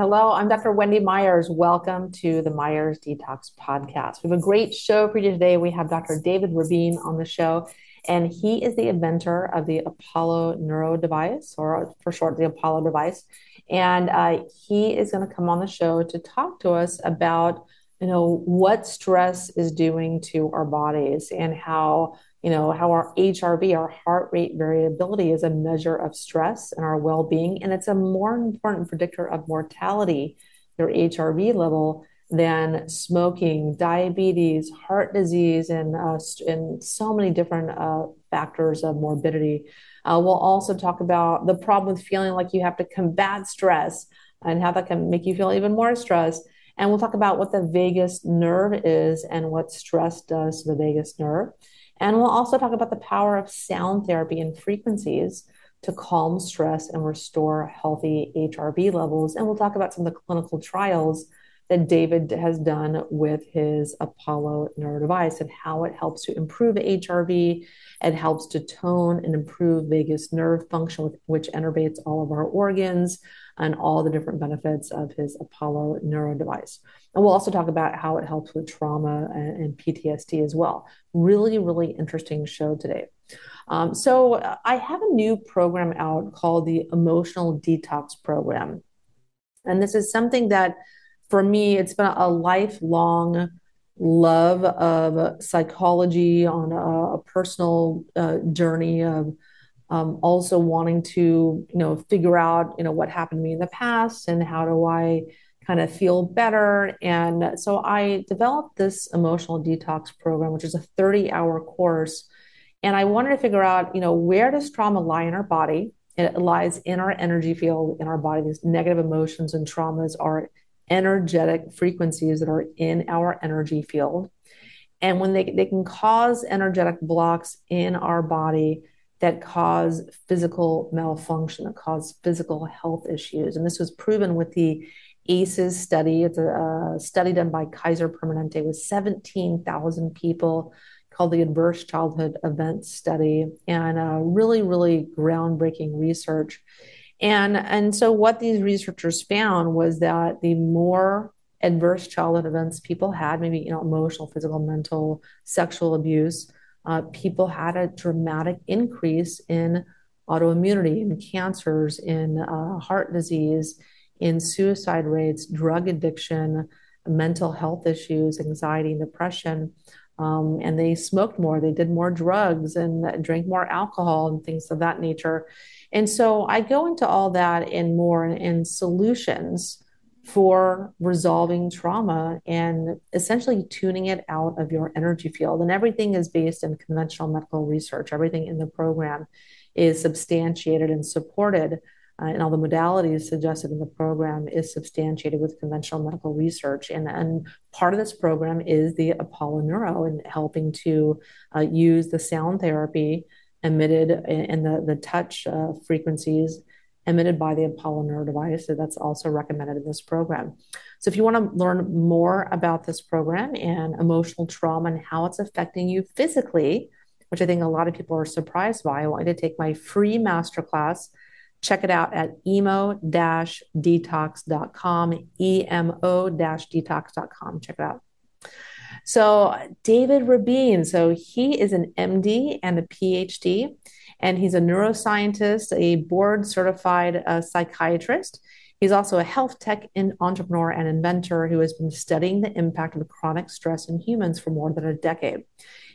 Hello, I'm Dr. Wendy Myers. Welcome to the Myers Detox Podcast. We have a great show for you today. We have Dr. David Rabin on the show, and he is the inventor of the Apollo Neuro device, or for short, the Apollo device. And uh, he is going to come on the show to talk to us about, you know, what stress is doing to our bodies and how you know, how our HRV, our heart rate variability, is a measure of stress and our well being. And it's a more important predictor of mortality, your HRV level, than smoking, diabetes, heart disease, and, uh, and so many different uh, factors of morbidity. Uh, we'll also talk about the problem with feeling like you have to combat stress and how that can make you feel even more stressed. And we'll talk about what the vagus nerve is and what stress does to the vagus nerve. And we'll also talk about the power of sound therapy and frequencies to calm stress and restore healthy HRV levels. And we'll talk about some of the clinical trials that David has done with his Apollo neuro device and how it helps to improve HRV. It helps to tone and improve vagus nerve function, which innervates all of our organs and all the different benefits of his Apollo neuro device. And we'll also talk about how it helps with trauma and, and PTSD as well. Really, really interesting show today. Um, so, uh, I have a new program out called the Emotional Detox Program. And this is something that, for me, it's been a lifelong love of psychology on a, a personal uh, journey of Um, also wanting to you know figure out you know what happened to me in the past and how do i kind of feel better. And so i developed this emotional detox program which is a 30 hour course. And i wanted to figure out you know where does trauma lie in our body? It lies in our energy field in our body. These negative emotions and traumas are energetic frequencies that are in our energy field. And when they, they can cause energetic blocks in our body that cause physical malfunction, that cause physical health issues. And this was proven with the ACEs study. It's a, a study done by Kaiser Permanente with 17,000 people called the Adverse Childhood Events Study, and uh, really, really groundbreaking research. And, and so, what these researchers found was that the more adverse childhood events people had, maybe you know, emotional, physical, mental, sexual abuse, uh, people had a dramatic increase in autoimmunity, in cancers, in uh, heart disease, in suicide rates, drug addiction, mental health issues, anxiety, and depression. Um, and they smoked more, they did more drugs and drank more alcohol and things of that nature. And so I go into all that and more in, in solutions for resolving trauma and essentially tuning it out of your energy field. And everything is based in conventional medical research. Everything in the program is substantiated and supported, uh, and all the modalities suggested in the program is substantiated with conventional medical research. And, and part of this program is the Apollo Neuro and helping to uh, use the sound therapy emitted and the, the touch uh, frequencies emitted by the Apollo Neuro device. So that's also recommended in this program. So if you want to learn more about this program and emotional trauma and how it's affecting you physically, which I think a lot of people are surprised by, I want you to take my free masterclass. Check it out at emo-detox.com, emo-detox.com. Check it out. So David Rabin, so he is an MD and a PhD and he's a neuroscientist, a board certified uh, psychiatrist. He's also a health tech entrepreneur and inventor who has been studying the impact of chronic stress in humans for more than a decade.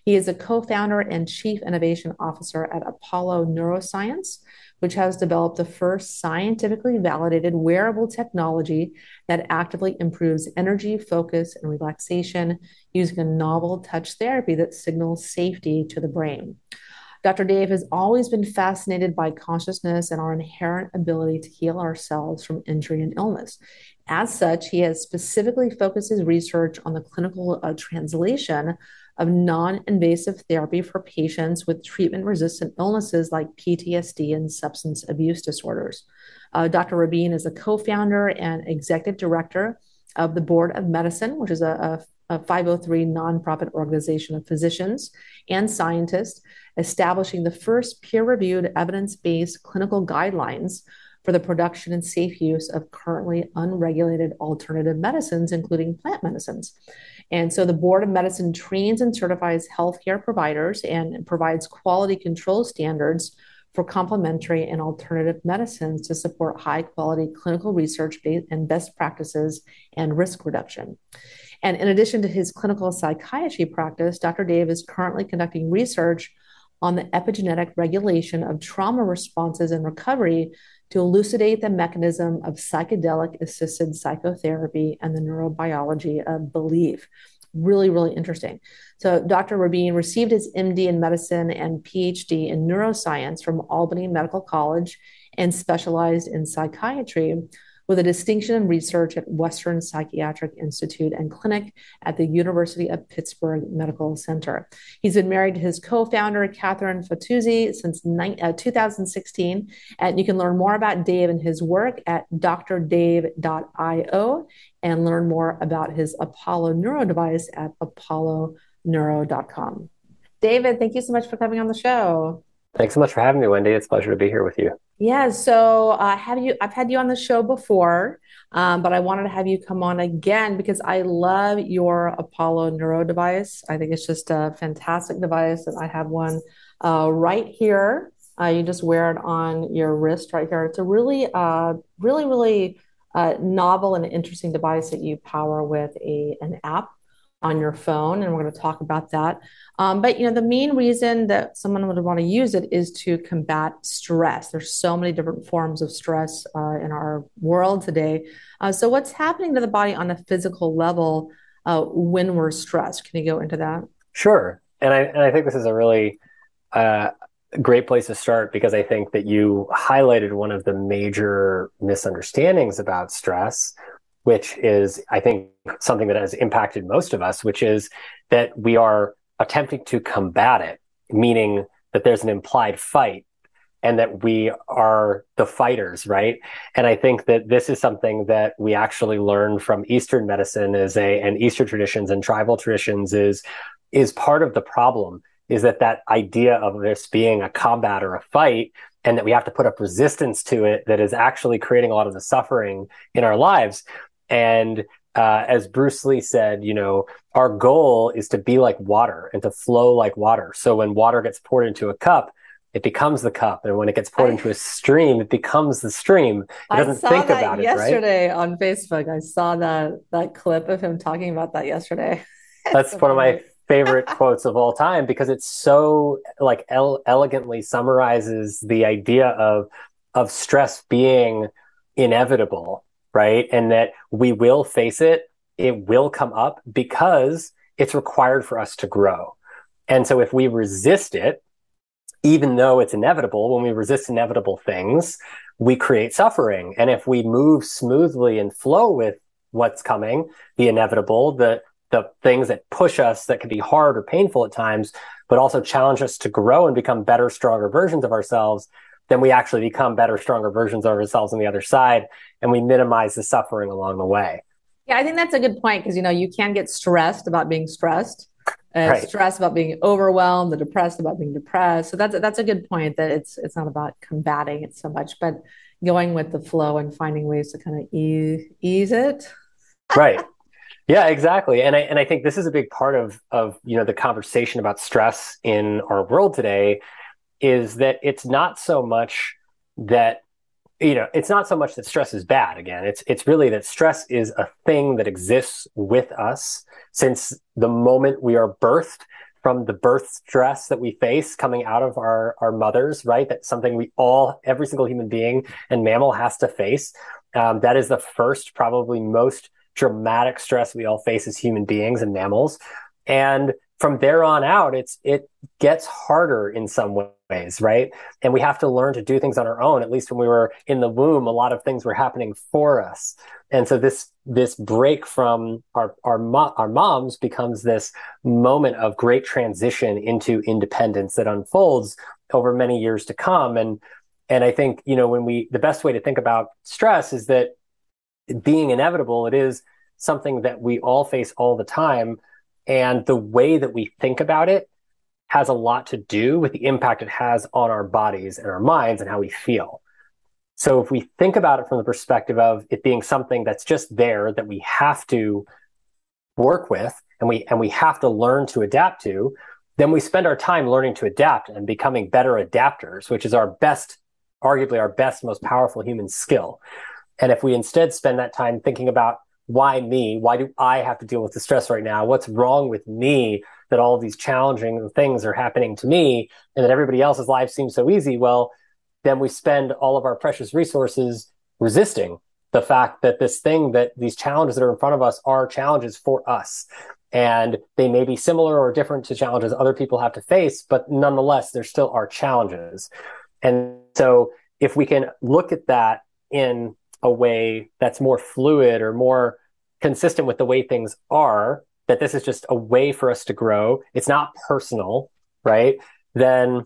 He is a co founder and chief innovation officer at Apollo Neuroscience, which has developed the first scientifically validated wearable technology that actively improves energy, focus, and relaxation using a novel touch therapy that signals safety to the brain. Dr. Dave has always been fascinated by consciousness and our inherent ability to heal ourselves from injury and illness. As such, he has specifically focused his research on the clinical uh, translation of non invasive therapy for patients with treatment resistant illnesses like PTSD and substance abuse disorders. Uh, Dr. Rabin is a co founder and executive director of the Board of Medicine, which is a, a, a 503 nonprofit organization of physicians and scientists establishing the first peer reviewed evidence based clinical guidelines for the production and safe use of currently unregulated alternative medicines, including plant medicines. And so the Board of Medicine trains and certifies healthcare providers and provides quality control standards for complementary and alternative medicines to support high quality clinical research and best practices and risk reduction. And in addition to his clinical psychiatry practice, Dr. Dave is currently conducting research on the epigenetic regulation of trauma responses and recovery to elucidate the mechanism of psychedelic assisted psychotherapy and the neurobiology of belief. Really, really interesting. So, Dr. Rabin received his MD in medicine and PhD in neuroscience from Albany Medical College and specialized in psychiatry with a distinction in research at Western Psychiatric Institute and Clinic at the University of Pittsburgh Medical Center. He's been married to his co founder, Catherine Fantauzzi, since uh, 2016. And you can learn more about Dave and his work at drdave.io and learn more about his Apollo Neuro device at apolloneuro.com. David, thank you so much for coming on the show. Thanks so much for having me, Wendy. It's a pleasure to be here with you. Yeah, so uh, have you? I've had you on the show before, um, but I wanted to have you come on again because I love your Apollo Neuro device. I think it's just a fantastic device, and I have one uh, right here. Uh, you just wear it on your wrist right here. It's a really, uh, really, really uh, novel and interesting device that you power with a an app on your phone, and we're going to talk about that. Um, but you know, the main reason that someone would want to use it is to combat stress. There's so many different forms of stress uh, in our world today. Uh, so, what's happening to the body on a physical level uh, when we're stressed? Can you go into that? Sure. And I and I think this is a really uh, great place to start because I think that you highlighted one of the major misunderstandings about stress, which is, I think, something that has impacted most of us, which is that we are attempting to combat it, meaning that there's an implied fight and that we are the fighters, right? And I think that this is something that we actually learn from Eastern medicine as a, and Eastern traditions and tribal traditions is, is part of the problem is that that idea of this being a combat or a fight and that we have to put up resistance to it that is actually creating a lot of the suffering in our lives and uh, as Bruce Lee said, you know, our goal is to be like water and to flow like water. So when water gets poured into a cup, it becomes the cup, and when it gets poured I, into a stream, it becomes the stream. It doesn't think about it. Yesterday right? on Facebook, I saw that that clip of him talking about that yesterday. That's one of my favorite quotes of all time because it's so like el- elegantly summarizes the idea of of stress being inevitable right? And that we will face it. It will come up because it's required for us to grow. And so if we resist it, even though it's inevitable, when we resist inevitable things, we create suffering. And if we move smoothly and flow with what's coming, the inevitable, the the things that push us that can be hard or painful at times, but also challenge us to grow and become better, stronger versions of ourselves, then we actually become better, stronger versions of ourselves on the other side, and we minimize the suffering along the way. Yeah, I think that's a good point because you know you can get stressed about being stressed, uh, right. stressed about being overwhelmed, the depressed about being depressed. So that's that's a good point that it's it's not about combating it so much, but going with the flow and finding ways to kind of ease ease it. right. Yeah, exactly. And I and I think this is a big part of of you know the conversation about stress in our world today is that it's not so much that you know it's not so much that stress is bad again. It's it's really that stress is a thing that exists with us since the moment we are birthed from the birth stress that we face coming out of our our mothers right? That's something we all every single human being and mammal has to face. Um, that is the first probably most dramatic stress we all face as human beings and mammals. And from there on out it's it gets harder in some ways right? And we have to learn to do things on our own. At least when we were in the womb a lot of things were happening for us. And so this this break from our our, mo- our moms becomes this moment of great transition into independence that unfolds over many years to come. And and i think you know when we the best way to think about stress is that being inevitable it is something that we all face all the time. And the way that we think about it has a lot to do with the impact it has on our bodies and our minds and how we feel. So if we think about it from the perspective of it being something that's just there that we have to work with and we and we have to learn to adapt to, then we spend our time learning to adapt and becoming better adapters, which is our best, arguably our best, most powerful human skill. And if we instead spend that time thinking about why me? Why do I have to deal with the stress right now? What's wrong with me that all these challenging things are happening to me and that everybody else's life seems so easy? Well, then we spend all of our precious resources resisting the fact that this thing that these challenges that are in front of us are challenges for us. And they may be similar or different to challenges other people have to face, but nonetheless, there still are challenges. And so if we can look at that in a way that's more fluid or more consistent with the way things are, that this is just a way for us to grow, it's not personal, right? Then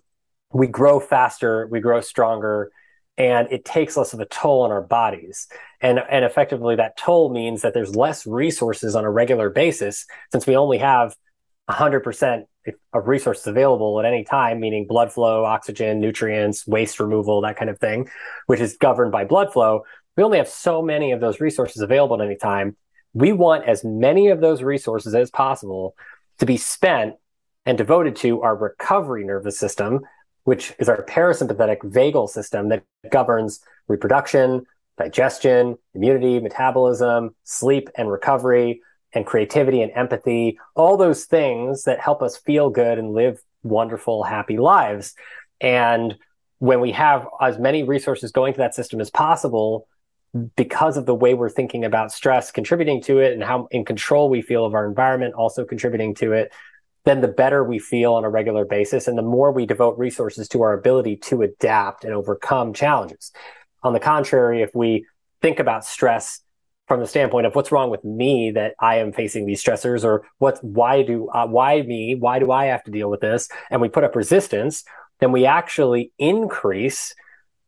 we grow faster, we grow stronger, and it takes less of a toll on our bodies. And, and effectively, that toll means that there's less resources on a regular basis since we only have 100% of resources available at any time, meaning blood flow, oxygen, nutrients, waste removal, that kind of thing, which is governed by blood flow. We only have so many of those resources available at any time. We want as many of those resources as possible to be spent and devoted to our recovery nervous system, which is our parasympathetic vagal system that governs reproduction, digestion, immunity, metabolism, sleep and recovery, and creativity and empathy, all those things that help us feel good and live wonderful, happy lives. And when we have as many resources going to that system as possible, because of the way we're thinking about stress contributing to it and how in control we feel of our environment also contributing to it, then the better we feel on a regular basis and the more we devote resources to our ability to adapt and overcome challenges. On the contrary, if we think about stress from the standpoint of what's wrong with me that I am facing these stressors or what why do uh, why me why do I have to deal with this and we put up resistance then we actually increase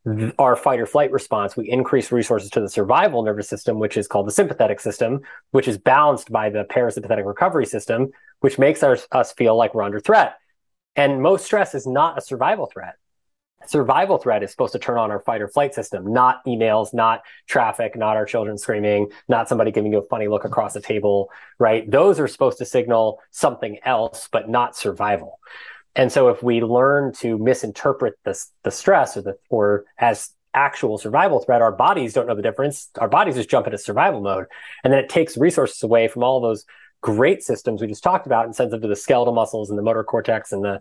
Mm-hmm. our fight or flight response, we increase resources to the survival nervous system, which is called the sympathetic system, which is balanced by the parasympathetic recovery system, which makes our, us feel like we're under threat. And most stress is not a survival threat. Survival threat is supposed to turn on our fight or flight system, not emails, not traffic, not our children screaming, not somebody giving you a funny look across the table, right? Those are supposed to signal something else, but not survival. And so if we learn to misinterpret the, the stress or the, or as actual survival threat, our bodies don't know the difference. Our bodies just jump into survival mode. And then it takes resources away from all those great systems we just talked about and sends them to the skeletal muscles and the motor cortex and the,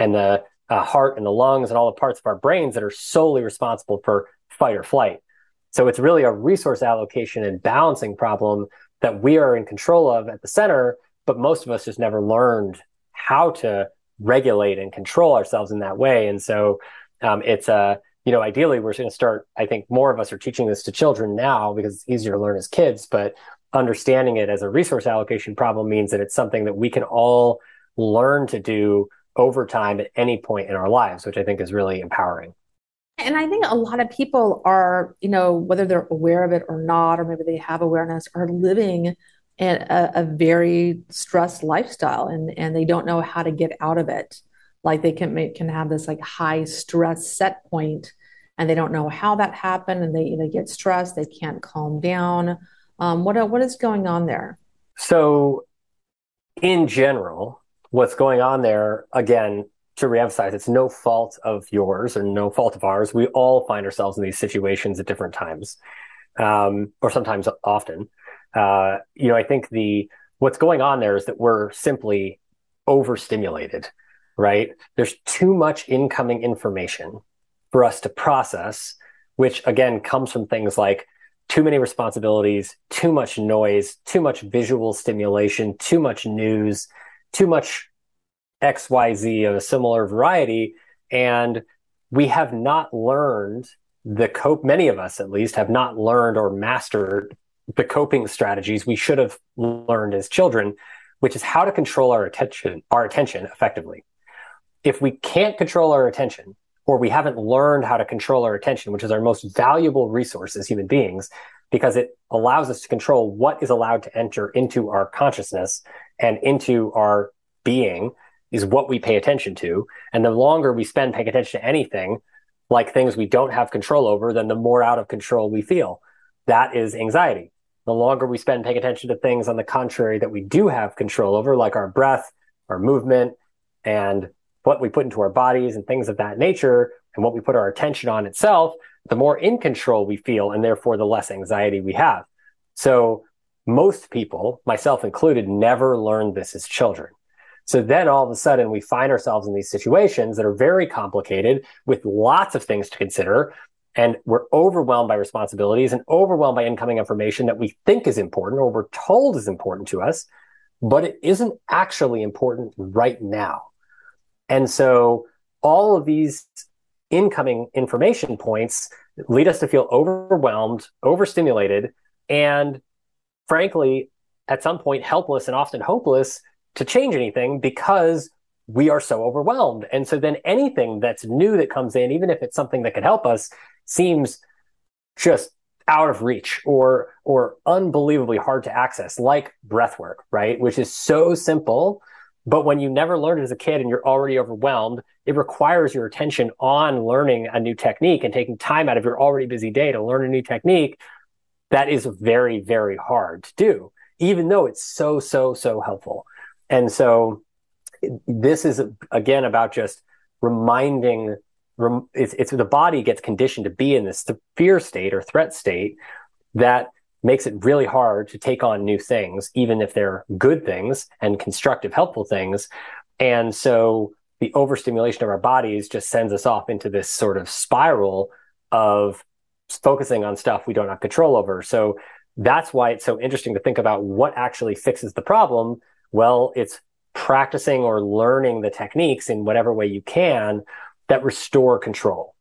and the uh, heart and the lungs and all the parts of our brains that are solely responsible for fight or flight. So it's really a resource allocation and balancing problem that we are in control of at the center, but most of us just never learned how to regulate and control ourselves in that way. And so um, it's a, uh, you know, ideally we're going to start, I think more of us are teaching this to children now because it's easier to learn as kids, but understanding it as a resource allocation problem means that it's something that we can all learn to do over time at any point in our lives, which I think is really empowering. And I think a lot of people are, you know, whether they're aware of it or not, or maybe they have awareness, are living and a, a very stressed lifestyle and and they don't know how to get out of it. Like they can make, can have this like high stress set point and they don't know how that happened and they they get stressed they can't calm down. Um, what what is going on there? So in general what's going on there again to reemphasize it's no fault of yours or no fault of ours. We all find ourselves in these situations at different times um, or sometimes often uh, you know, I think the what's going on there is that we're simply overstimulated, right? There's too much incoming information for us to process, which again comes from things like too many responsibilities, too much noise, too much visual stimulation, too much news, too much XYZ of a similar variety. And we have not learned the cope, many of us at least have not learned or mastered the coping strategies we should have learned as children, which is how to control our attention, our attention effectively. If we can't control our attention, or we haven't learned how to control our attention, which is our most valuable resource as human beings, because it allows us to control what is allowed to enter into our consciousness and into our being is what we pay attention to. And the longer we spend paying attention to anything, like things we don't have control over, then the more out of control we feel. That is anxiety. The longer we spend paying attention to things on the contrary that we do have control over, like our breath, our movement, and what we put into our bodies and things of that nature, and what we put our attention on itself, the more in control we feel, and therefore the less anxiety we have. So most people, myself included, never learned this as children. So then all of a sudden we find ourselves in these situations that are very complicated with lots of things to consider. And we're overwhelmed by responsibilities and overwhelmed by incoming information that we think is important or we're told is important to us, but it isn't actually important right now. And so all of these incoming information points lead us to feel overwhelmed, overstimulated, and frankly, at some point, helpless and often hopeless to change anything because we are so overwhelmed. And so then anything that's new that comes in, even if it's something that could help us, seems just out of reach or or unbelievably hard to access, like breath work, right? Which is so simple. But when you never learned it as a kid and you're already overwhelmed, it requires your attention on learning a new technique and taking time out of your already busy day to learn a new technique. That is very, very hard to do, even though it's so, so, so helpful. And so this is again about just reminding it's, it's the body gets conditioned to be in this fear state or threat state that makes it really hard to take on new things, even if they're good things and constructive, helpful things. And so the overstimulation of our bodies just sends us off into this sort of spiral of focusing on stuff we don't have control over. So that's why it's so interesting to think about what actually fixes the problem well, it's practicing or learning the techniques in whatever way you can that restore control.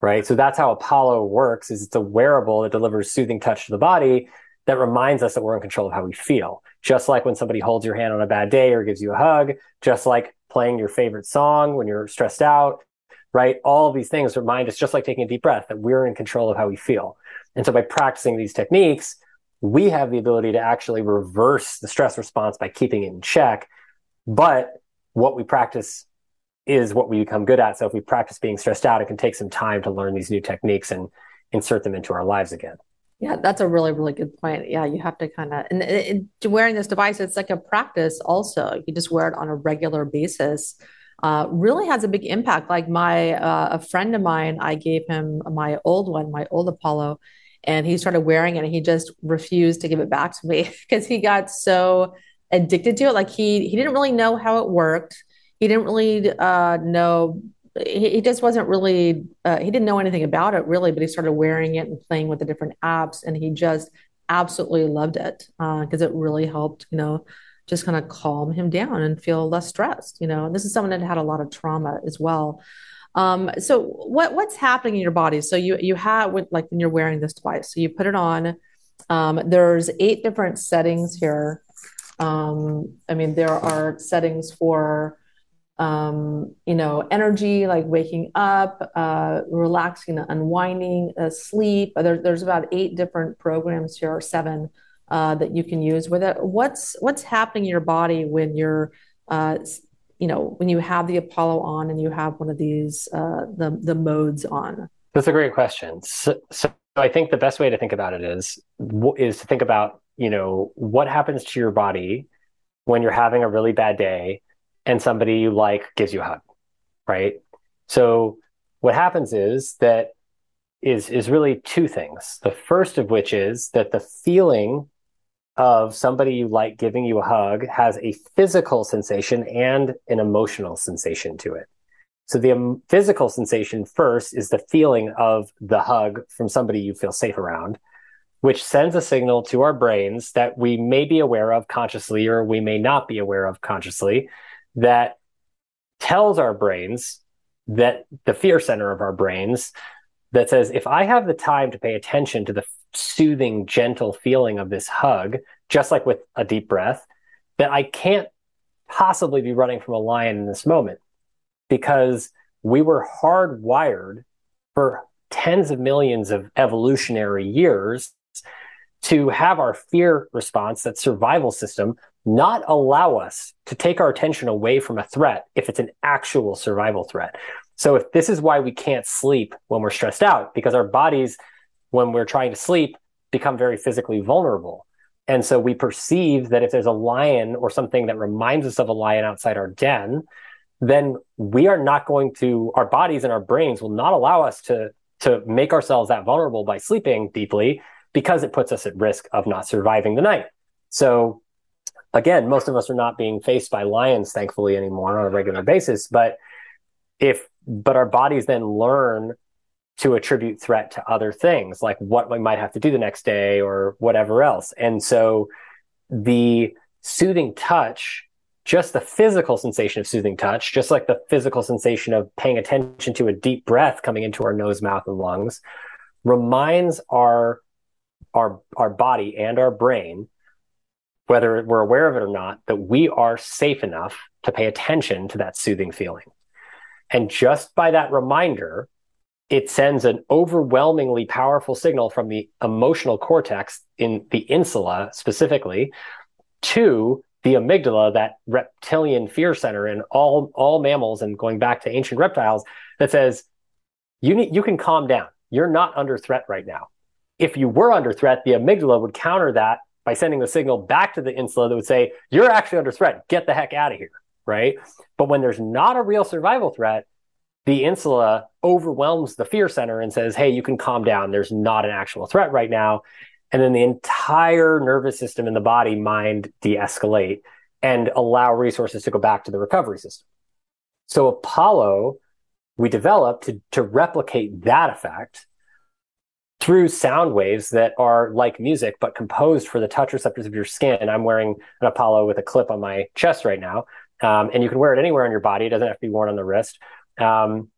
Right. So that's how Apollo works is it's a wearable that delivers soothing touch to the body that reminds us that we're in control of how we feel. Just like when somebody holds your hand on a bad day or gives you a hug, just like playing your favorite song when you're stressed out, right? All of these things remind us, just like taking a deep breath, that we're in control of how we feel. And so by practicing these techniques, we have the ability to actually reverse the stress response by keeping it in check. But what we practice is what we become good at. So if we practice being stressed out, it can take some time to learn these new techniques and insert them into our lives again. Yeah, that's a really, really good point. Yeah, you have to kind of, and, and, wearing this device, it's like a practice also. You just wear it on a regular basis. Uh, really has a big impact. Like my, uh, a friend of mine, I gave him my old one, my old Apollo, and he started wearing it and he just refused to give it back to me because he got so addicted to it like he he didn't really know how it worked he didn't really uh, know he, he, just wasn't really uh, he didn't know anything about it really but he started wearing it and playing with the different apps and he just absolutely loved it because uh, it really helped you know just kind of calm him down and feel less stressed you know and this is someone that had a lot of trauma as well um, so what what's happening in your body? So you you have like when you're wearing this device, so you put it on. Um, there's eight different settings here. Um, I mean, there are settings for um, you know energy, like waking up, uh, relaxing, unwinding, uh, sleep. There, there's about eight different programs here, or seven. Uh, that you can use with it. What's what's happening in your body when you're uh, you know when you have the apollo on and you have one of these uh, the the modes on that's a great question so, so i think the best way to think about it is is to think about you know what happens to your body when you're having a really bad day and somebody you like gives you a hug right so what happens is that is is really two things the first of which is that the feeling of somebody you like giving you a hug has a physical sensation and an emotional sensation to it. So the um, physical sensation first is the feeling of the hug from somebody you feel safe around, which sends a signal to our brains that we may be aware of consciously or we may not be aware of consciously that tells our brains that the fear center of our brains that says if I have the time to pay attention to the soothing, gentle feeling of this hug, just like with a deep breath, that I can't possibly be running from a lion in this moment because we were hardwired for tens of millions of evolutionary years to have our fear response, that survival system, not allow us to take our attention away from a threat if it's an actual survival threat. So if this is why we can't sleep when we're stressed out, because our bodies, when we're trying to sleep, become very physically vulnerable. And so we perceive that if there's a lion or something that reminds us of a lion outside our den, then we are not going to, our bodies and our brains will not allow us to, to make ourselves that vulnerable by sleeping deeply because it puts us at risk of not surviving the night. So again, most of us are not being faced by lions, thankfully, anymore on a regular basis. But if, but our bodies then learn to attribute threat to other things, like what we might have to do the next day or whatever else. And so the soothing touch, just the physical sensation of soothing touch, just like the physical sensation of paying attention to a deep breath coming into our nose, mouth, and lungs, reminds our our our body and our brain whether we're aware of it or not, that we are safe enough to pay attention to that soothing feeling. And just by that reminder, it sends an overwhelmingly powerful signal from the emotional cortex in the insula specifically to the amygdala, that reptilian fear center in all, all mammals and going back to ancient reptiles that says, you need, you can calm down. You're not under threat right now. If you were under threat, the amygdala would counter that by sending the signal back to the insula that would say, you're actually under threat. Get the heck out of here. Right. But when there's not a real survival threat, the insula overwhelms the fear center and says, Hey, you can calm down. There's not an actual threat right now. And then the entire nervous system in the body mind de escalate and allow resources to go back to the recovery system. So Apollo, we developed to, to replicate that effect through sound waves that are like music, but composed for the touch receptors of your skin. I'm wearing an Apollo with a clip on my chest right now. Um, and you can wear it anywhere on your body. It doesn't have to be worn on the wrist. Um,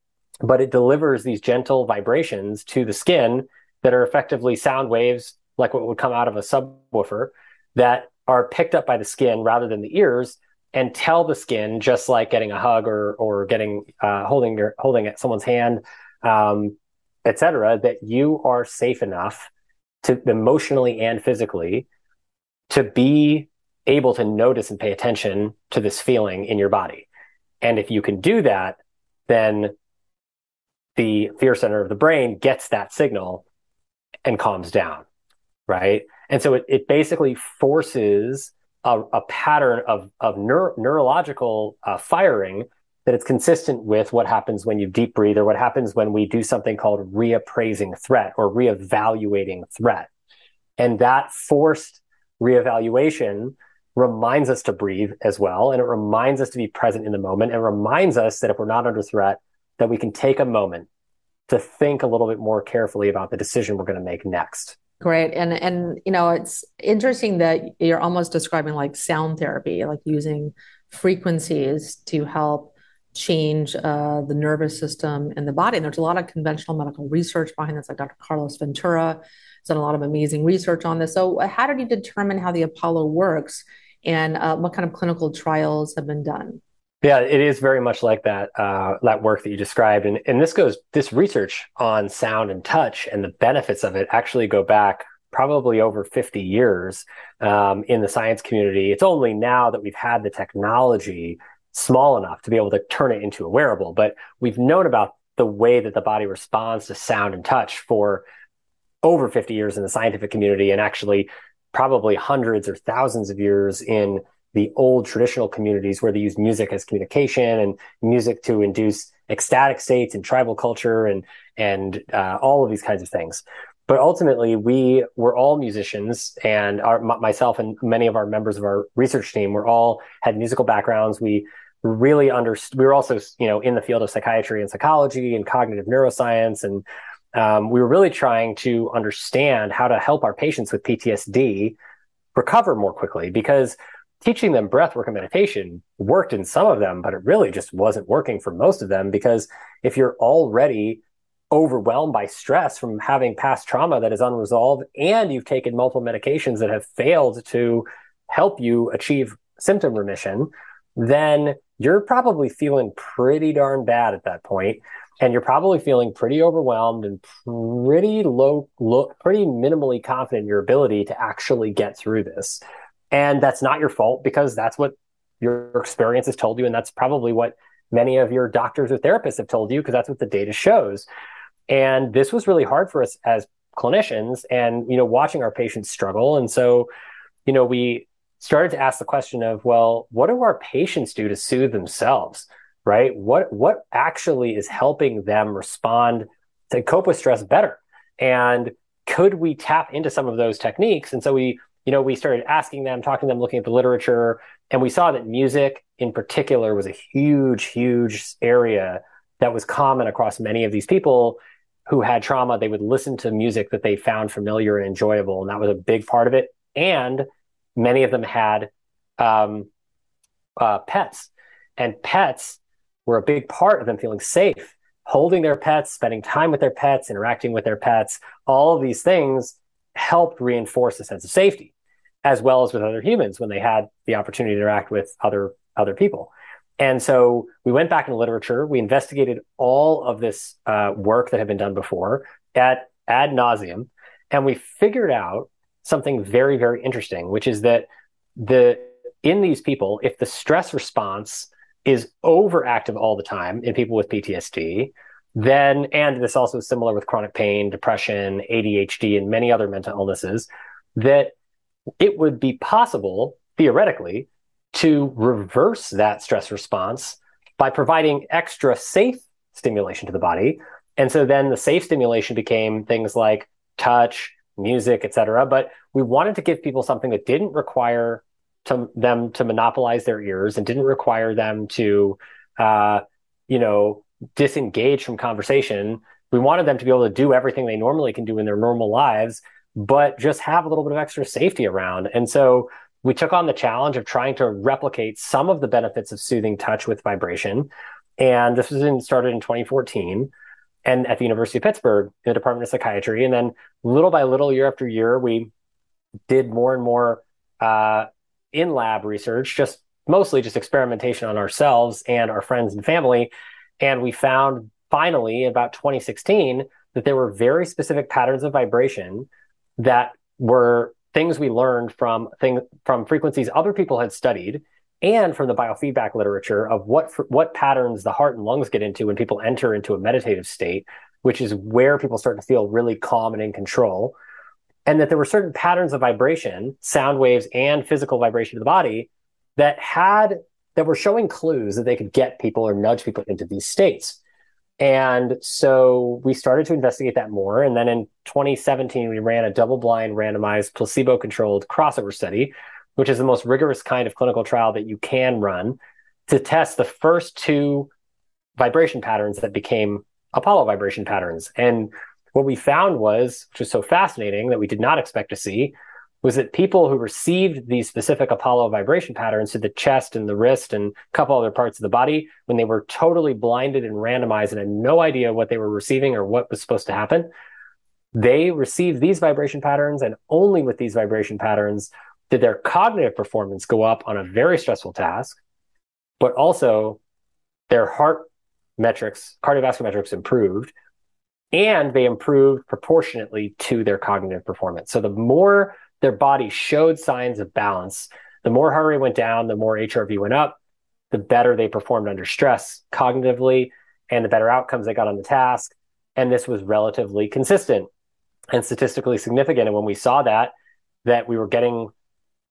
but it delivers these gentle vibrations to the skin that are effectively sound waves, like what would come out of a subwoofer, that are picked up by the skin rather than the ears and tell the skin, just like getting a hug or or getting uh, holding your holding someone's hand, um, etc., that you are safe enough to emotionally and physically to be able to notice and pay attention to this feeling in your body. And if you can do that, then the fear center of the brain gets that signal and calms down. Right. And so it, it basically forces a, a pattern of, of neuro- neurological uh, firing that it's consistent with what happens when you deep breathe or what happens when we do something called reappraising threat or reevaluating threat. And that forced reevaluation reminds us to breathe as well. And it reminds us to be present in the moment and reminds us that if we're not under threat, that we can take a moment to think a little bit more carefully about the decision we're going to make next. Great. And and you know, it's interesting that you're almost describing like sound therapy, like using frequencies to help change uh, the nervous system and the body. And there's a lot of conventional medical research behind this, like Dr. Carlos Ventura has done a lot of amazing research on this. So, uh, how did you determine how the Apollo works, and uh, what kind of clinical trials have been done? Yeah, it is very much like that uh, that work that you described, and and this goes this research on sound and touch and the benefits of it actually go back probably over 50 years um, in the science community. It's only now that we've had the technology small enough to be able to turn it into a wearable. But we've known about the way that the body responds to sound and touch for over 50 years in the scientific community and actually probably hundreds or thousands of years in the old traditional communities where they use music as communication and music to induce ecstatic states and tribal culture and and uh, all of these kinds of things. But ultimately, we were all musicians, and our, myself and many of our members of our research team were all had musical backgrounds. We really understood. We were also, you know, in the field of psychiatry and psychology and cognitive neuroscience, and um, we were really trying to understand how to help our patients with PTSD recover more quickly because teaching them breath work and meditation worked in some of them, but it really just wasn't working for most of them because if you're already overwhelmed by stress from having past trauma that is unresolved and you've taken multiple medications that have failed to help you achieve symptom remission, then you're probably feeling pretty darn bad at that point and you're probably feeling pretty overwhelmed and pretty low, pretty minimally confident in your ability to actually get through this. And that's not your fault because that's what your experience has told you and that's probably what many of your doctors or therapists have told you because that's what the data shows. And this was really hard for us as clinicians and, you know, watching our patients struggle. And so, you know, we started to ask the question of, well, what do our patients do to soothe themselves? Right? What what actually is helping them respond to cope with stress better? And could we tap into some of those techniques? And so we, you know, we started asking them, talking to them, looking at the literature, and we saw that music in particular was a huge, huge area that was common across many of these people who had trauma. They would listen to music that they found familiar and enjoyable, and that was a big part of it. And many of them had um, uh, pets, and pets were a big part of them feeling safe holding their pets, spending time with their pets, interacting with their pets, all of these things helped reinforce a sense of safety, as well as with other humans when they had the opportunity to interact with other other people. And so we went back in the literature. We investigated all of this uh, work that had been done before at ad nauseum, and we figured out something very, very interesting, which is that the in these people, if the stress response is overactive all the time in people with PTSD, then, and this also is similar with chronic pain, depression, ADHD, and many other mental illnesses, that it would be possible, theoretically, to reverse that stress response by providing extra safe stimulation to the body. And so then the safe stimulation became things like touch, music, etc. But we wanted to give people something that didn't require to them to monopolize their ears and didn't require them to, uh, you know, disengage from conversation. We wanted them to be able to do everything they normally can do in their normal lives, but just have a little bit of extra safety around. And so we took on the challenge of trying to replicate some of the benefits of soothing touch with vibration. And this was in, started in 2014 and at the University of Pittsburgh in the Department of Psychiatry. And then little by little, year after year, we did more and more uh, in lab research, just mostly just experimentation on ourselves and our friends and family. And we found finally about 2016 that there were very specific patterns of vibration that were things we learned from thing, from frequencies other people had studied and from the biofeedback literature of what what patterns the heart and lungs get into when people enter into a meditative state, which is where people start to feel really calm and in control and that there were certain patterns of vibration, sound waves and physical vibration of the body that had that were showing clues that they could get people or nudge people into these states. And so we started to investigate that more. And then in 2017, we ran a double blind, randomized, placebo controlled crossover study, which is the most rigorous kind of clinical trial that you can run to test the first two vibration patterns that became Apollo vibration patterns. And what we found was, which was so fascinating that we did not expect to see, was that people who received these specific Apollo vibration patterns to the chest and the wrist and a couple other parts of the body, when they were totally blinded and randomized and had no idea what they were receiving or what was supposed to happen, they received these vibration patterns. And only with these vibration patterns did their cognitive performance go up on a very stressful task, but also their heart metrics, cardiovascular metrics improved, and they improved proportionately to their cognitive performance. So the more their body showed signs of balance, the more heart rate went down, the more HRV went up, the better they performed under stress cognitively, and the better outcomes they got on the task. And this was relatively consistent and statistically significant. And when we saw that, that we were getting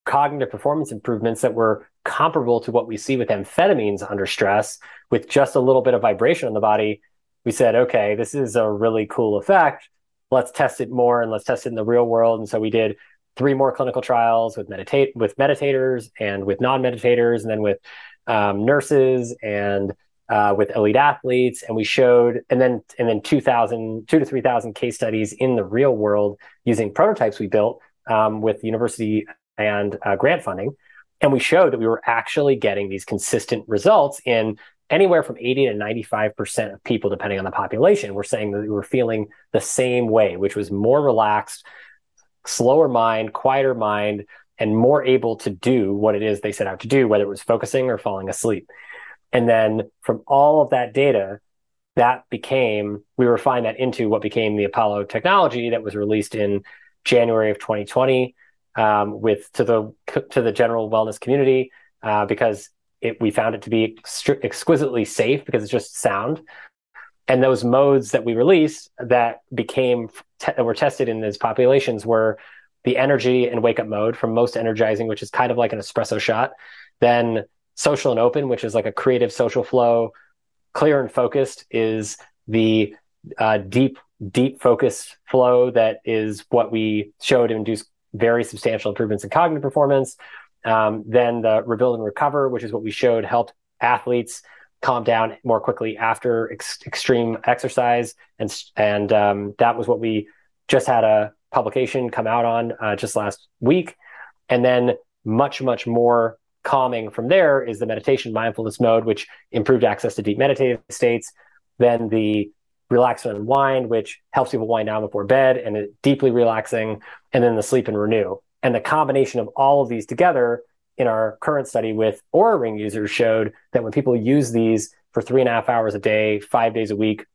cognitive performance improvements that were comparable to what we see with amphetamines under stress with just a little bit of vibration in the body, we said, okay, this is a really cool effect. Let's test it more and let's test it in the real world. And so we did three more clinical trials with meditate with meditators and with non-meditators, and then with um, nurses and uh, with elite athletes. And we showed, and then and then 2,000, two to three thousand case studies in the real world using prototypes we built um, with university and uh, grant funding. And we showed that we were actually getting these consistent results in anywhere from 80 to 95% of people, depending on the population, were saying that they were feeling the same way, which was more relaxed, slower mind, quieter mind, and more able to do what it is they set out to do, whether it was focusing or falling asleep. And then from all of that data, that became, we refined that into what became the Apollo technology that was released in January of 2020 um, with to the to the general wellness community uh, because it, we found it to be exquisitely safe because it's just sound. And those modes that we released that became te- that were tested in these populations were the energy and wake up mode from most energizing, which is kind of like an espresso shot, then social and open, which is like a creative social flow. Clear and focused is the uh, deep, deep focus flow that is what we showed induce very substantial improvements in cognitive performance. Um, then the rebuild and recover, which is what we showed helped athletes calm down more quickly after ex- extreme exercise, and and um, that was what we just had a publication come out on uh, just last week, and then much much more calming from there is the meditation mindfulness mode, which improved access to deep meditative states. Then the relax and unwind, which helps people wind down before bed and deeply relaxing, and then the sleep and renew. And the combination of all of these together in our current study with Oura Ring users showed that when people use these for three and a half hours a day, five days a week,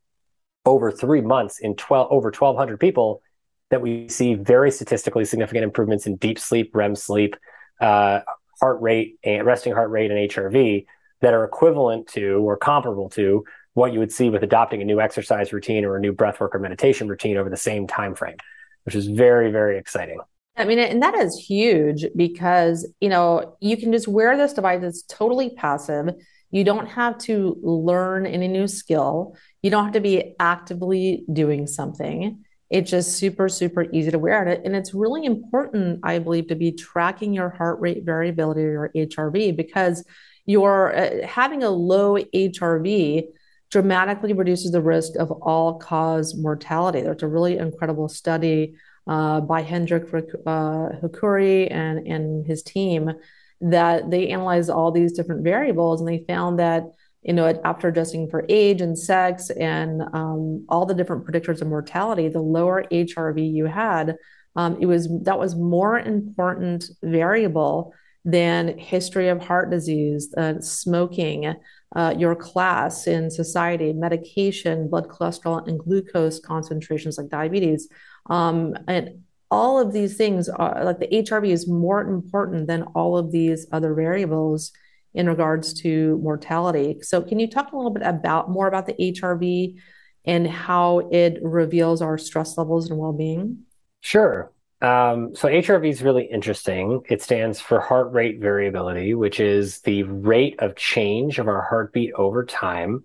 over three months in 12, over 1,200 people, that we see very statistically significant improvements in deep sleep, REM sleep, uh, heart rate, and resting heart rate, and HRV that are equivalent to or comparable to what you would see with adopting a new exercise routine or a new breathwork or meditation routine over the same time frame, which is very, very exciting. I mean, and that is huge because, you know, you can just wear this device that's totally passive. You don't have to learn any new skill. You don't have to be actively doing something. It's just super, super easy to wear it. And it's really important, I believe, to be tracking your heart rate variability or your HRV because you're uh, having a low HRV dramatically reduces the risk of all cause mortality. There's a really incredible study uh, by Hendrik uh, Huikuri and, and his team that they analyzed all these different variables and they found that you know after adjusting for age and sex and um, all the different predictors of mortality the lower hrv you had um, it was that was more important variable than history of heart disease uh, smoking uh, your class in society, medication, blood cholesterol, and glucose concentrations like diabetes. Um, and all of these things are like the HRV is more important than all of these other variables in regards to mortality. So, can you talk a little bit about more about the HRV and how it reveals our stress levels and well being? Sure. Um, so HRV is really interesting. It stands for heart rate variability, which is the rate of change of our heartbeat over time.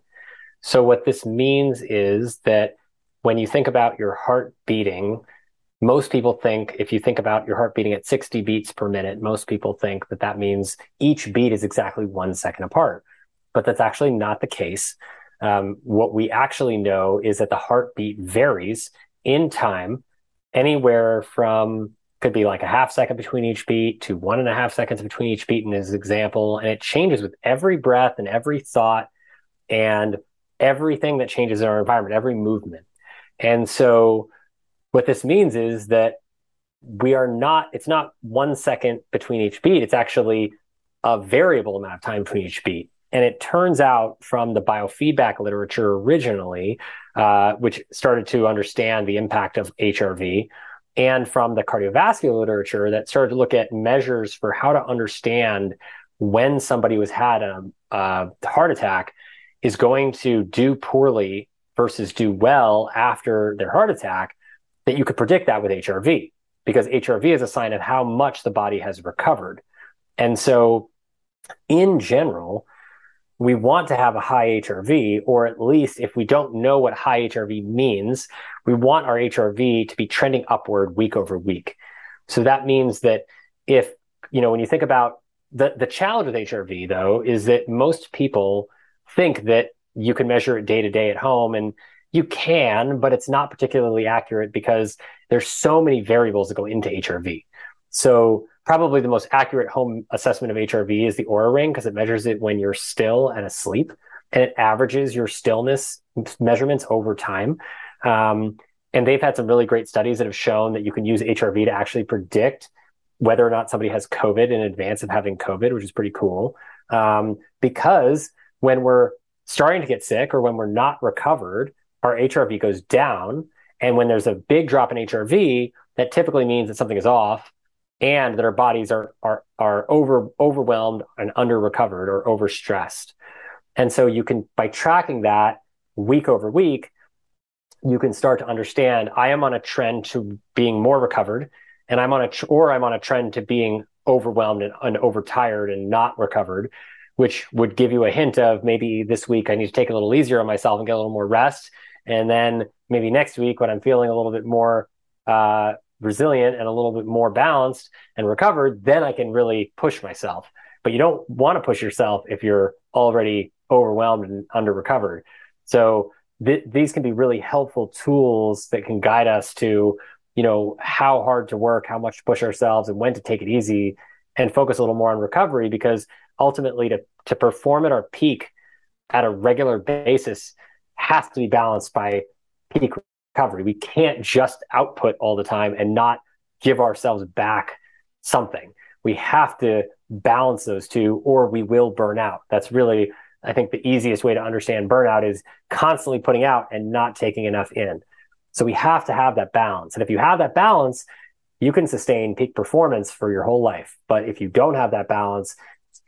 So what this means is that when you think about your heart beating, most people think if you think about your heart beating at 60 beats per minute, most people think that that means each beat is exactly one second apart. But that's actually not the case. Um, what we actually know is that the heartbeat varies in time anywhere from could be like a half second between each beat to one and a half seconds between each beat in his example. And it changes with every breath and every thought and everything that changes in our environment, every movement. And so what this means is that we are not, it's not one second between each beat. It's actually a variable amount of time between each beat. And it turns out from the biofeedback literature originally, uh, which started to understand the impact of HRV, and from the cardiovascular literature that started to look at measures for how to understand when somebody was had a, a heart attack is going to do poorly versus do well after their heart attack, that you could predict that with HRV because HRV is a sign of how much the body has recovered. And so, in general, we want to have a high HRV, or at least if we don't know what high HRV means, we want our HRV to be trending upward week over week. So that means that if, you know, when you think about the, the challenge with HRV though, is that most people think that you can measure it day to day at home and you can, but it's not particularly accurate because there's so many variables that go into HRV. So probably the most accurate home assessment of HRV is the Oura Ring because it measures it when you're still and asleep, and it averages your stillness measurements over time. Um, and they've had some really great studies that have shown that you can use HRV to actually predict whether or not somebody has COVID in advance of having COVID, which is pretty cool. Um, because when we're starting to get sick or when we're not recovered, our HRV goes down. And when there's a big drop in HRV, that typically means that something is off and that our bodies are are are over overwhelmed and under recovered or overstressed. And so you can by tracking that week over week, you can start to understand I am on a trend to being more recovered and I'm on a tr- or I'm on a trend to being overwhelmed and, and overtired and not recovered, which would give you a hint of maybe this week I need to take a little easier on myself and get a little more rest. And then maybe next week when I'm feeling a little bit more uh, resilient and a little bit more balanced and recovered, then I can really push myself. But you don't want to push yourself if you're already overwhelmed and under recovered. So th- these can be really helpful tools that can guide us to, you know, how hard to work, how much to push ourselves, and when to take it easy, and focus a little more on recovery. Because ultimately, to to perform at our peak at a regular basis has to be balanced by peak recovery. We can't just output all the time and not give ourselves back something. We have to balance those two or we will burn out. That's really, I think, the easiest way to understand burnout is constantly putting out and not taking enough in. So we have to have that balance. And if you have that balance, you can sustain peak performance for your whole life. But if you don't have that balance,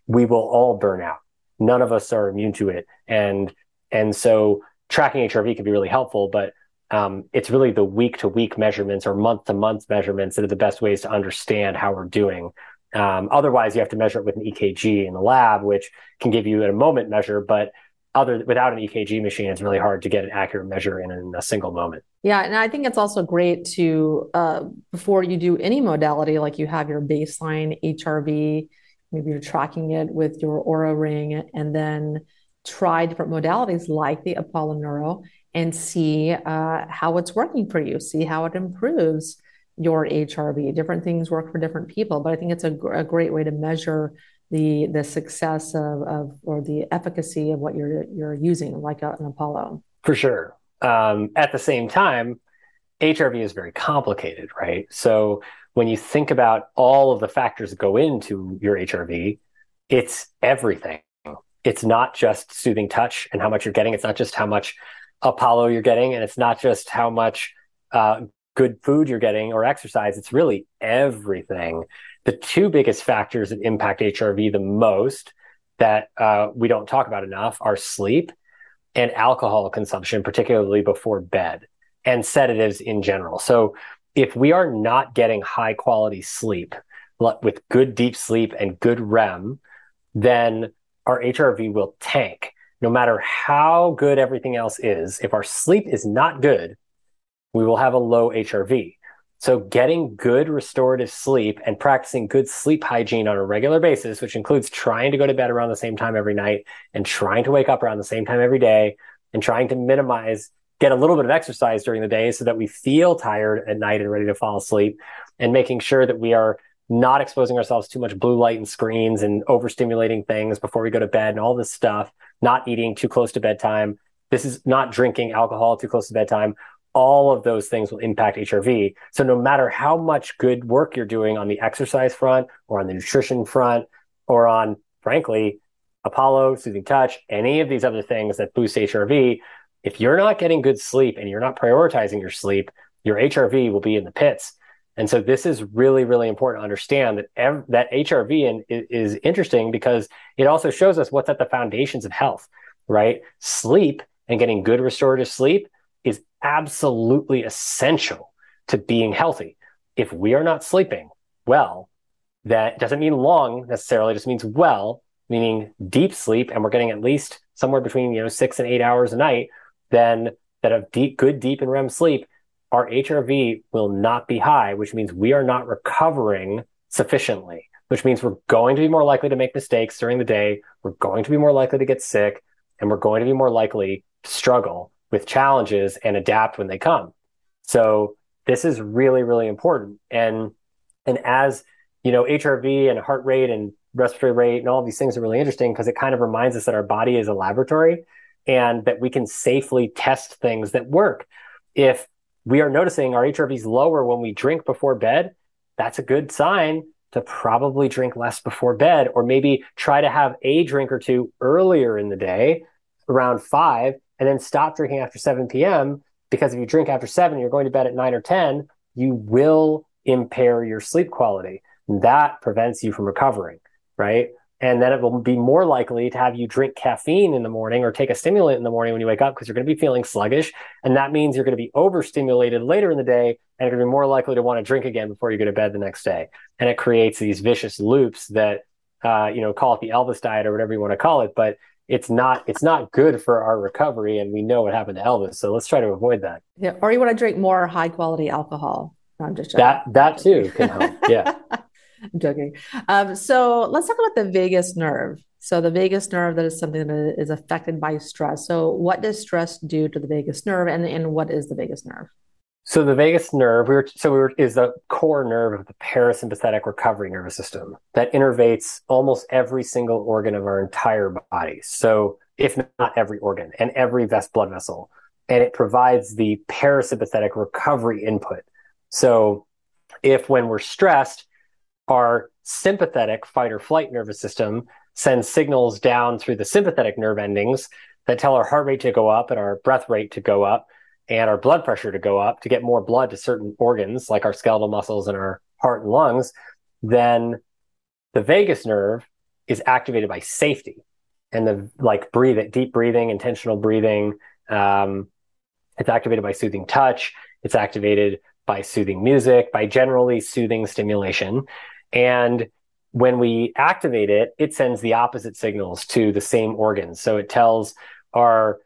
we will all burn out. None of us are immune to it. And and so tracking HRV can be really helpful, but um, it's really the week to week measurements or month to month measurements that are the best ways to understand how we're doing. Um, otherwise, you have to measure it with an EKG in the lab, which can give you a moment measure, but other without an EKG machine, it's really hard to get an accurate measure in, in a single moment. Yeah, and I think it's also great to uh, before you do any modality, like you have your baseline HRV, maybe you're tracking it with your Oura ring, and then try different modalities like the Apollo Neuro and see uh, how it's working for you, see how it improves your HRV. Different things work for different people, but I think it's a, a great way to measure the the success of, of or the efficacy of what you're you're using, like a, an Apollo. For sure. Um, at the same time, HRV is very complicated, right? So when you think about all of the factors that go into your HRV, it's everything. It's not just soothing touch and how much you're getting. It's not just how much Apollo you're getting, and it's not just how much uh, good food you're getting or exercise. It's really everything. The two biggest factors that impact HRV the most that uh, we don't talk about enough are sleep and alcohol consumption, particularly before bed, and sedatives in general. So, if we are not getting high quality sleep with good deep sleep and good REM, then our HRV will tank no matter how good everything else is, if our sleep is not good, we will have a low HRV. So getting good restorative sleep and practicing good sleep hygiene on a regular basis, which includes trying to go to bed around the same time every night and trying to wake up around the same time every day and trying to minimize, get a little bit of exercise during the day so that we feel tired at night and ready to fall asleep and making sure that we are not exposing ourselves too much blue light and screens and overstimulating things before we go to bed and all this stuff, not eating too close to bedtime. This is not drinking alcohol too close to bedtime. All of those things will impact HRV. So no matter how much good work you're doing on the exercise front or on the nutrition front or on, frankly, Apollo, soothing touch, any of these other things that boost HRV, if you're not getting good sleep and you're not prioritizing your sleep, your HRV will be in the pits. And so this is really, really important to understand that ev- that HRV in, is, is interesting because it also shows us what's at the foundations of health, right? Sleep and getting good restorative sleep absolutely essential to being healthy. If we are not sleeping well, that doesn't mean long necessarily, just means well, meaning deep sleep, and we're getting at least somewhere between you know six and eight hours a night, then that of deep, good deep and REM sleep our HRV will not be high, which means we are not recovering sufficiently, which means we're going to be more likely to make mistakes during the day. We're going to be more likely to get sick and we're going to be more likely to struggle with challenges and adapt when they come. So this is really, really important. And, and as you know, HRV and heart rate and respiratory rate and all these things are really interesting because it kind of reminds us that our body is a laboratory and that we can safely test things that work. If we are noticing our HRV is lower when we drink before bed, that's a good sign to probably drink less before bed, or maybe try to have a drink or two earlier in the day around five, and then stop drinking after 7 p.m. Because if you drink after seven, you're going to bed at nine or 10, you will impair your sleep quality. that prevents you from recovering, right? And then it will be more likely to have you drink caffeine in the morning or take a stimulant in the morning when you wake up because you're going to be feeling sluggish. And that means you're going to be overstimulated later in the day and you're going to be more likely to want to drink again before you go to bed the next day. And it creates these vicious loops that, uh, you know, call it the Elvis diet or whatever you want to call it. But it's not it's not good for our recovery and we know what happened to elvis so let's try to avoid that yeah or you want to drink more high quality alcohol i'm just joking. that that too can help yeah I'm joking. Um, so let's talk about the vagus nerve. So the vagus nerve that is something that is affected by stress. So what does stress do to the vagus nerve, and, and what is the vagus nerve? So the vagus nerve, we were, so we were, is the core nerve of the parasympathetic recovery nervous system that innervates almost every single organ of our entire body. So if not every organ and every vest blood vessel, and it provides the parasympathetic recovery input. So if when we're stressed, our sympathetic fight or flight nervous system sends signals down through the sympathetic nerve endings that tell our heart rate to go up and our breath rate to go up and our blood pressure to go up to get more blood to certain organs like our skeletal muscles and our heart and lungs, then the vagus nerve is activated by safety and the like breathing, deep breathing, intentional breathing. Um, it's activated by soothing touch. It's activated by soothing music, by generally soothing stimulation. And when we activate it, it sends the opposite signals to the same organs. So it tells our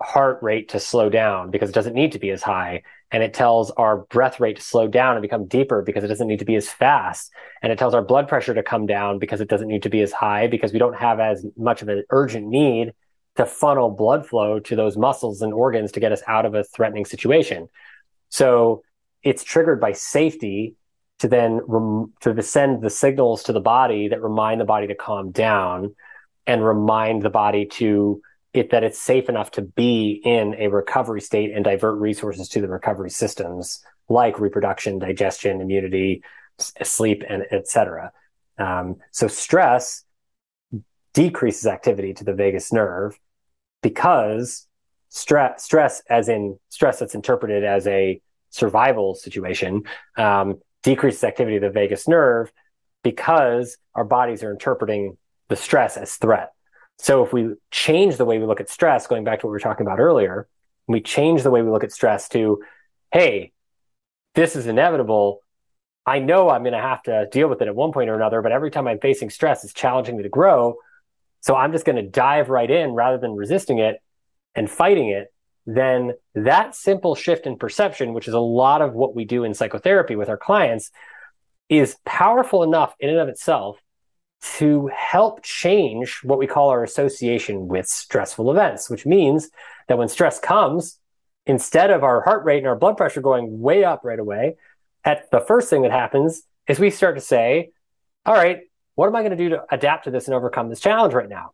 heart rate to slow down because it doesn't need to be as high. And it tells our breath rate to slow down and become deeper because it doesn't need to be as fast. And it tells our blood pressure to come down because it doesn't need to be as high because we don't have as much of an urgent need to funnel blood flow to those muscles and organs to get us out of a threatening situation. So it's triggered by safety to then rem- to send the signals to the body that remind the body to calm down and remind the body to it that it's safe enough to be in a recovery state and divert resources to the recovery systems like reproduction, digestion, immunity, sleep, and etc. Um, so stress decreases activity to the vagus nerve because stress, stress, as in stress that's interpreted as a survival situation, um, decreases activity of the vagus nerve because our bodies are interpreting the stress as threat. So if we change the way we look at stress, going back to what we were talking about earlier, we change the way we look at stress to, hey, this is inevitable. I know I'm going to have to deal with it at one point or another, but every time I'm facing stress, it's challenging me to grow. So I'm just going to dive right in rather than resisting it and fighting it then that simple shift in perception, which is a lot of what we do in psychotherapy with our clients, is powerful enough in and of itself to help change what we call our association with stressful events, which means that when stress comes, instead of our heart rate and our blood pressure going way up right away, at the first thing that happens is we start to say, all right, what am I going to do to adapt to this and overcome this challenge right now?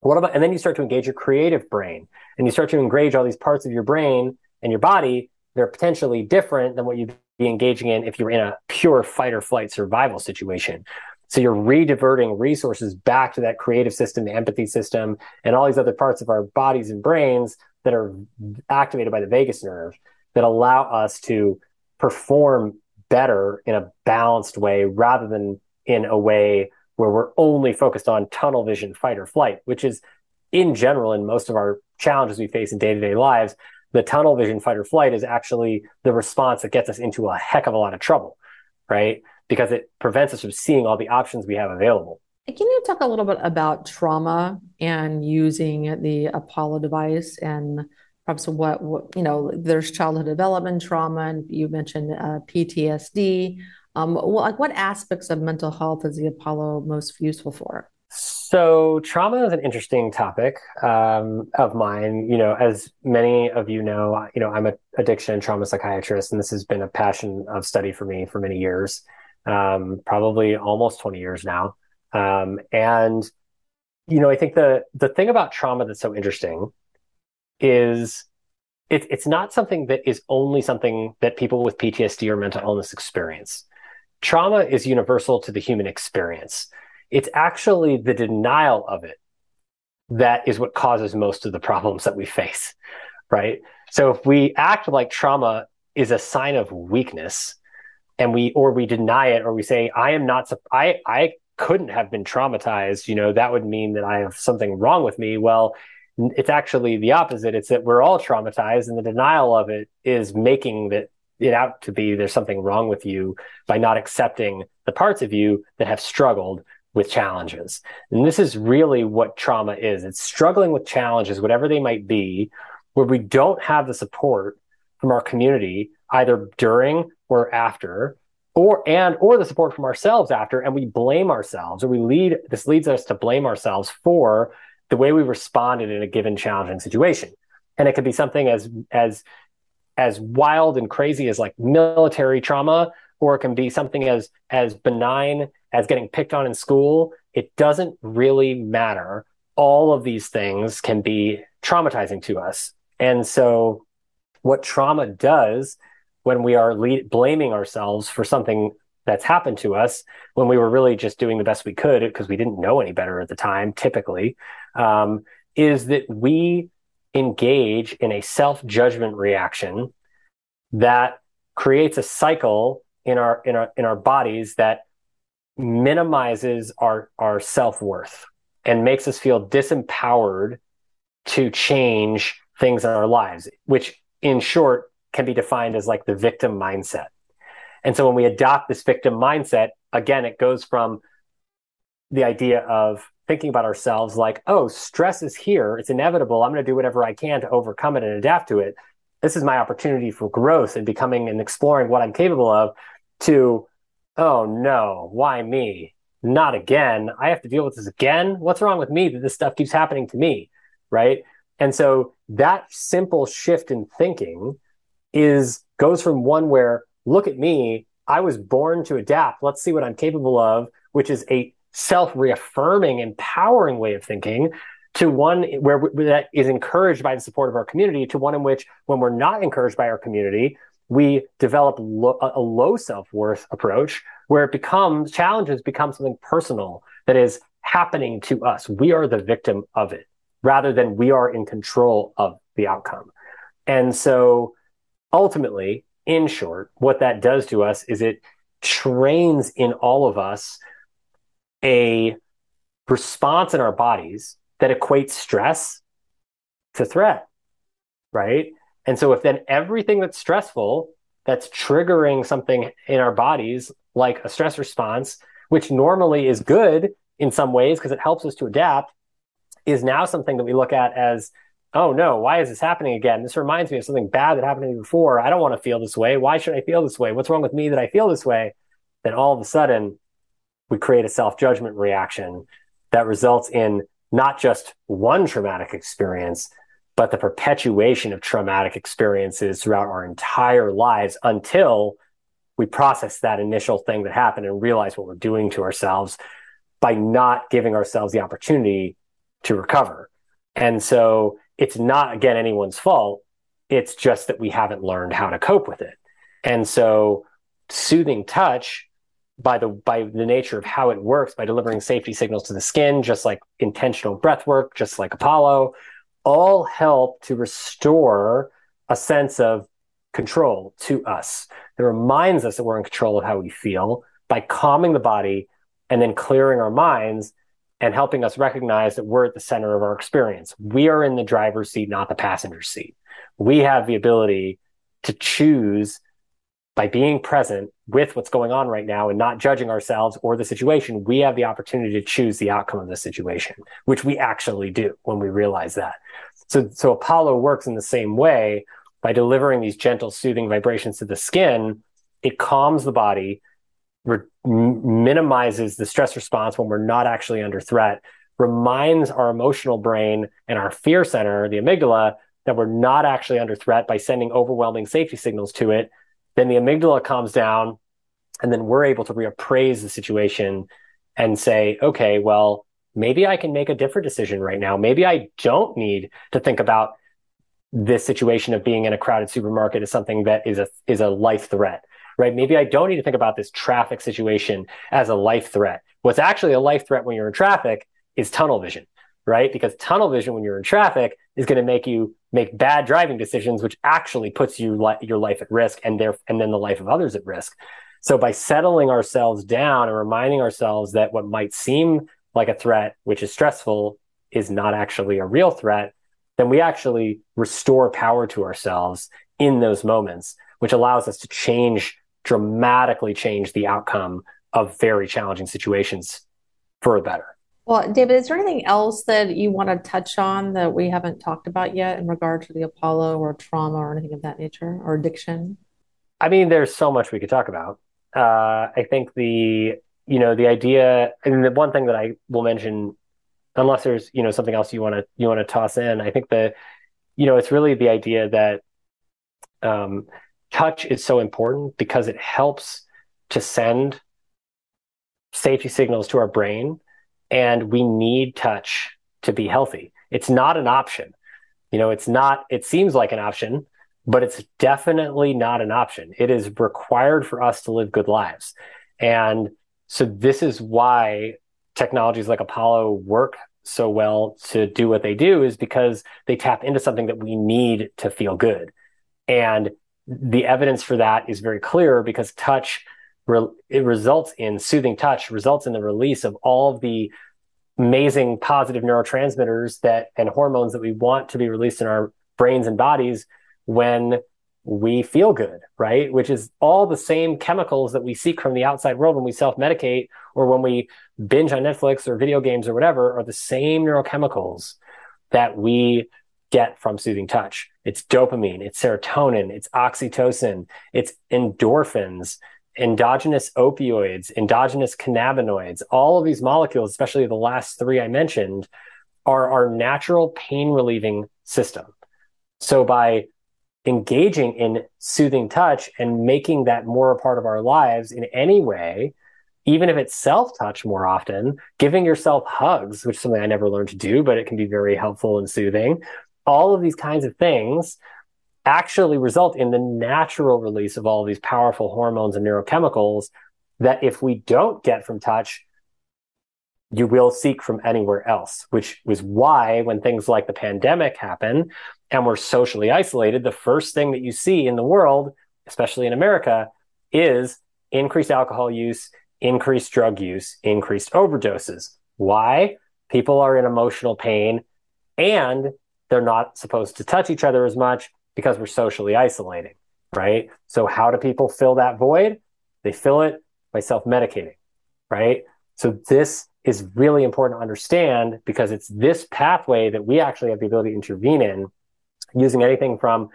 What about, and then you start to engage your creative brain and you start to engage all these parts of your brain and your body. They're potentially different than what you'd be engaging in if you were in a pure fight or flight survival situation. So you're rediverting resources back to that creative system, the empathy system, and all these other parts of our bodies and brains that are activated by the vagus nerve that allow us to perform better in a balanced way rather than in a way where we're only focused on tunnel vision, fight or flight, which is in general in most of our challenges we face in day to day lives. The tunnel vision, fight or flight is actually the response that gets us into a heck of a lot of trouble, right? Because it prevents us from seeing all the options we have available. Can you talk a little bit about trauma and using the Apollo device and perhaps what, what you know, there's childhood development trauma, and you mentioned uh, PTSD. Um, like what aspects of mental health is the Apollo most useful for? So trauma is an interesting topic um, of mine. You know, as many of you know, you know, I'm an addiction and trauma psychiatrist, and this has been a passion of study for me for many years, um, probably almost 20 years now. Um, and you know, I think the the thing about trauma that's so interesting is it, it's not something that is only something that people with PTSD or mental illness experience trauma is universal to the human experience. It's actually the denial of it that is what causes most of the problems that we face, right? So if we act like trauma is a sign of weakness and we or we deny it or we say i am not i i couldn't have been traumatized you know that would mean that i have something wrong with me. Well it's actually the opposite. It's that we're all traumatized and the denial of it is making that it out to be there's something wrong with you by not accepting the parts of you that have struggled with challenges. And this is really what trauma is. It's struggling with challenges whatever they might be where we don't have the support from our community either during or after or and or the support from ourselves after and we blame ourselves or we lead this leads us to blame ourselves for the way we responded in a given challenging situation. And it could be something as as as wild and crazy as like military trauma or it can be something as as benign as getting picked on in school. It doesn't really matter. All of these things can be traumatizing to us. And so what trauma does when we are lead, blaming ourselves for something that's happened to us when we were really just doing the best we could because we didn't know any better at the time, typically, um, is that we engage in a self judgment reaction that creates a cycle in our in our in our bodies that minimizes our our self worth and makes us feel disempowered to change things in our lives, which in short can be defined as like the victim mindset. And so when we adopt this victim mindset, again, it goes from the idea of thinking about ourselves like, oh, stress is here. It's inevitable. I'm going to do whatever I can to overcome it and adapt to it. This is my opportunity for growth and becoming and exploring what I'm capable of to, oh no, why me? Not again. I have to deal with this again. What's wrong with me that this stuff keeps happening to me? Right. And so that simple shift in thinking is goes from one where look at me, I was born to adapt. Let's see what I'm capable of, which is a self-reaffirming, empowering way of thinking to one where that is encouraged by the support of our community to one in which when we're not encouraged by our community we develop lo- a low self-worth approach where it becomes challenges become something personal that is happening to us we are the victim of it rather than we are in control of the outcome and so ultimately, in short, what that does to us is it trains in all of us a response in our bodies that equates stress to threat, right? And so if then everything that's stressful, that's triggering something in our bodies, like a stress response, which normally is good in some ways because it helps us to adapt, is now something that we look at as oh no, why is this happening again? This reminds me of something bad that happened to me before. I don't want to feel this way. Why should I feel this way? What's wrong with me that I feel this way? Then all of a sudden, we create a self judgment reaction that results in not just one traumatic experience, but the perpetuation of traumatic experiences throughout our entire lives until we process that initial thing that happened and realize what we're doing to ourselves by not giving ourselves the opportunity to recover. And so it's not again anyone's fault. It's just that we haven't learned how to cope with it. And so soothing touch by the by the nature of how it works by delivering safety signals to the skin just like intentional breath work just like apollo all help to restore a sense of control to us that reminds us that we're in control of how we feel by calming the body and then clearing our minds and helping us recognize that we're at the center of our experience. We are in the driver's seat, not the passenger seat. We have the ability to choose by being present with what's going on right now and not judging ourselves or the situation. We have the opportunity to choose the outcome of the situation, which we actually do when we realize that. So, so Apollo works in the same way by delivering these gentle, soothing vibrations to the skin. It calms the body re- minimizes the stress response when we're not actually under threat, reminds our emotional brain and our fear center, the amygdala, that we're not actually under threat by sending overwhelming safety signals to it. Then the amygdala calms down, and then we're able to reappraise the situation and say, okay, well, maybe I can make a different decision right now. Maybe I don't need to think about this situation of being in a crowded supermarket as something that is a is a life threat right? Maybe I don't need to think about this traffic situation as a life threat. What's actually a life threat when you're in traffic is tunnel vision, right? Because tunnel vision when you're in traffic is going to make you make bad driving decisions, which actually puts you li- your life at risk and there and then the life of others at risk. So by settling ourselves down and reminding ourselves that what might seem like a threat, which is stressful, is not actually a real threat, then we actually restore power to ourselves in those moments, which allows us to change, dramatically change the outcome of very challenging situations for the better. Well, David, is there anything else that you want to touch on that we haven't talked about yet in regard to the Apollo or trauma or anything of that nature or addiction? I mean, there's so much we could talk about. Uh, I think the you know the idea, and the one thing that I will mention, unless there's you know something else you want to you want to toss in, I think the you know it's really the idea that um, touch is so important because it helps to send safety signals to our brain and we need touch to be healthy. It's not an option. You know, it's not, it seems like an option, but it's definitely not an option. It is required for us to live good lives. And so this is why technologies like Apollo work so well to do what they do is because they tap into something that we need to feel good. And the evidence for that is very clear because touch it results in soothing touch results in the release of all of the amazing positive neurotransmitters that and hormones that we want to be released in our brains and bodies when we feel good, right? Which is all the same chemicals that we seek from the outside world when we self medicate or when we binge on Netflix or video games or whatever are the same neurochemicals that we get from soothing touch. It's dopamine, it's serotonin, it's oxytocin, it's endorphins, endogenous opioids, endogenous cannabinoids, all of these molecules, especially the last three I mentioned, are our natural pain relieving system. So by engaging in soothing touch and making that more a part of our lives in any way, even if it's self touch more often, giving yourself hugs, which is something I never learned to do, but it can be very helpful and soothing. All of these kinds of things actually result in the natural release of all of these powerful hormones and neurochemicals that if we don't get from touch, you will seek from anywhere else, which was why when things like the pandemic happen and we're socially isolated, the first thing that you see in the world, especially in America, is increased alcohol use, increased drug use, increased overdoses. Why? People are in emotional pain and they're not supposed to touch each other as much because we're socially isolating, right? So how do people fill that void? They fill it by self-medicating, right? So this is really important to understand because it's this pathway that we actually have the ability to intervene in using anything from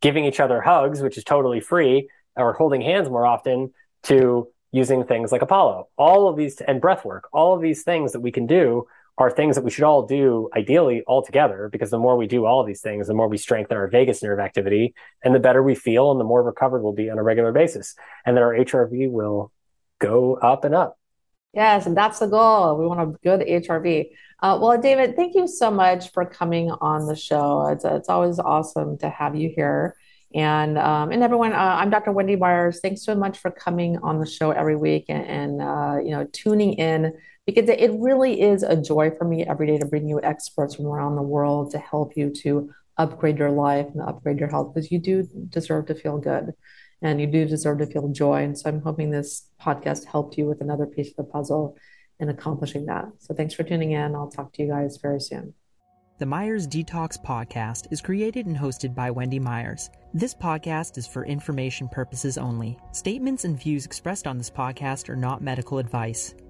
giving each other hugs, which is totally free, or holding hands more often to using things like Apollo. All of these and breath work, all of these things that we can do are things that we should all do ideally all together because the more we do all of these things, the more we strengthen our vagus nerve activity and the better we feel and the more recovered we'll be on a regular basis. And then our HRV will go up and up. Yes, and that's the goal. We want a good HRV. Uh, well, David, thank you so much for coming on the show. It's, it's always awesome to have you here. And um, and everyone, uh, I'm Dr. Wendy Myers. Thanks so much for coming on the show every week and, and uh, you know tuning in because it really is a joy for me every day to bring you experts from around the world to help you to upgrade your life and upgrade your health because you do deserve to feel good and you do deserve to feel joy. And so I'm hoping this podcast helped you with another piece of the puzzle in accomplishing that. So thanks for tuning in. I'll talk to you guys very soon. The Myers Detox Podcast is created and hosted by Wendy Myers. This podcast is for information purposes only. Statements and views expressed on this podcast are not medical advice.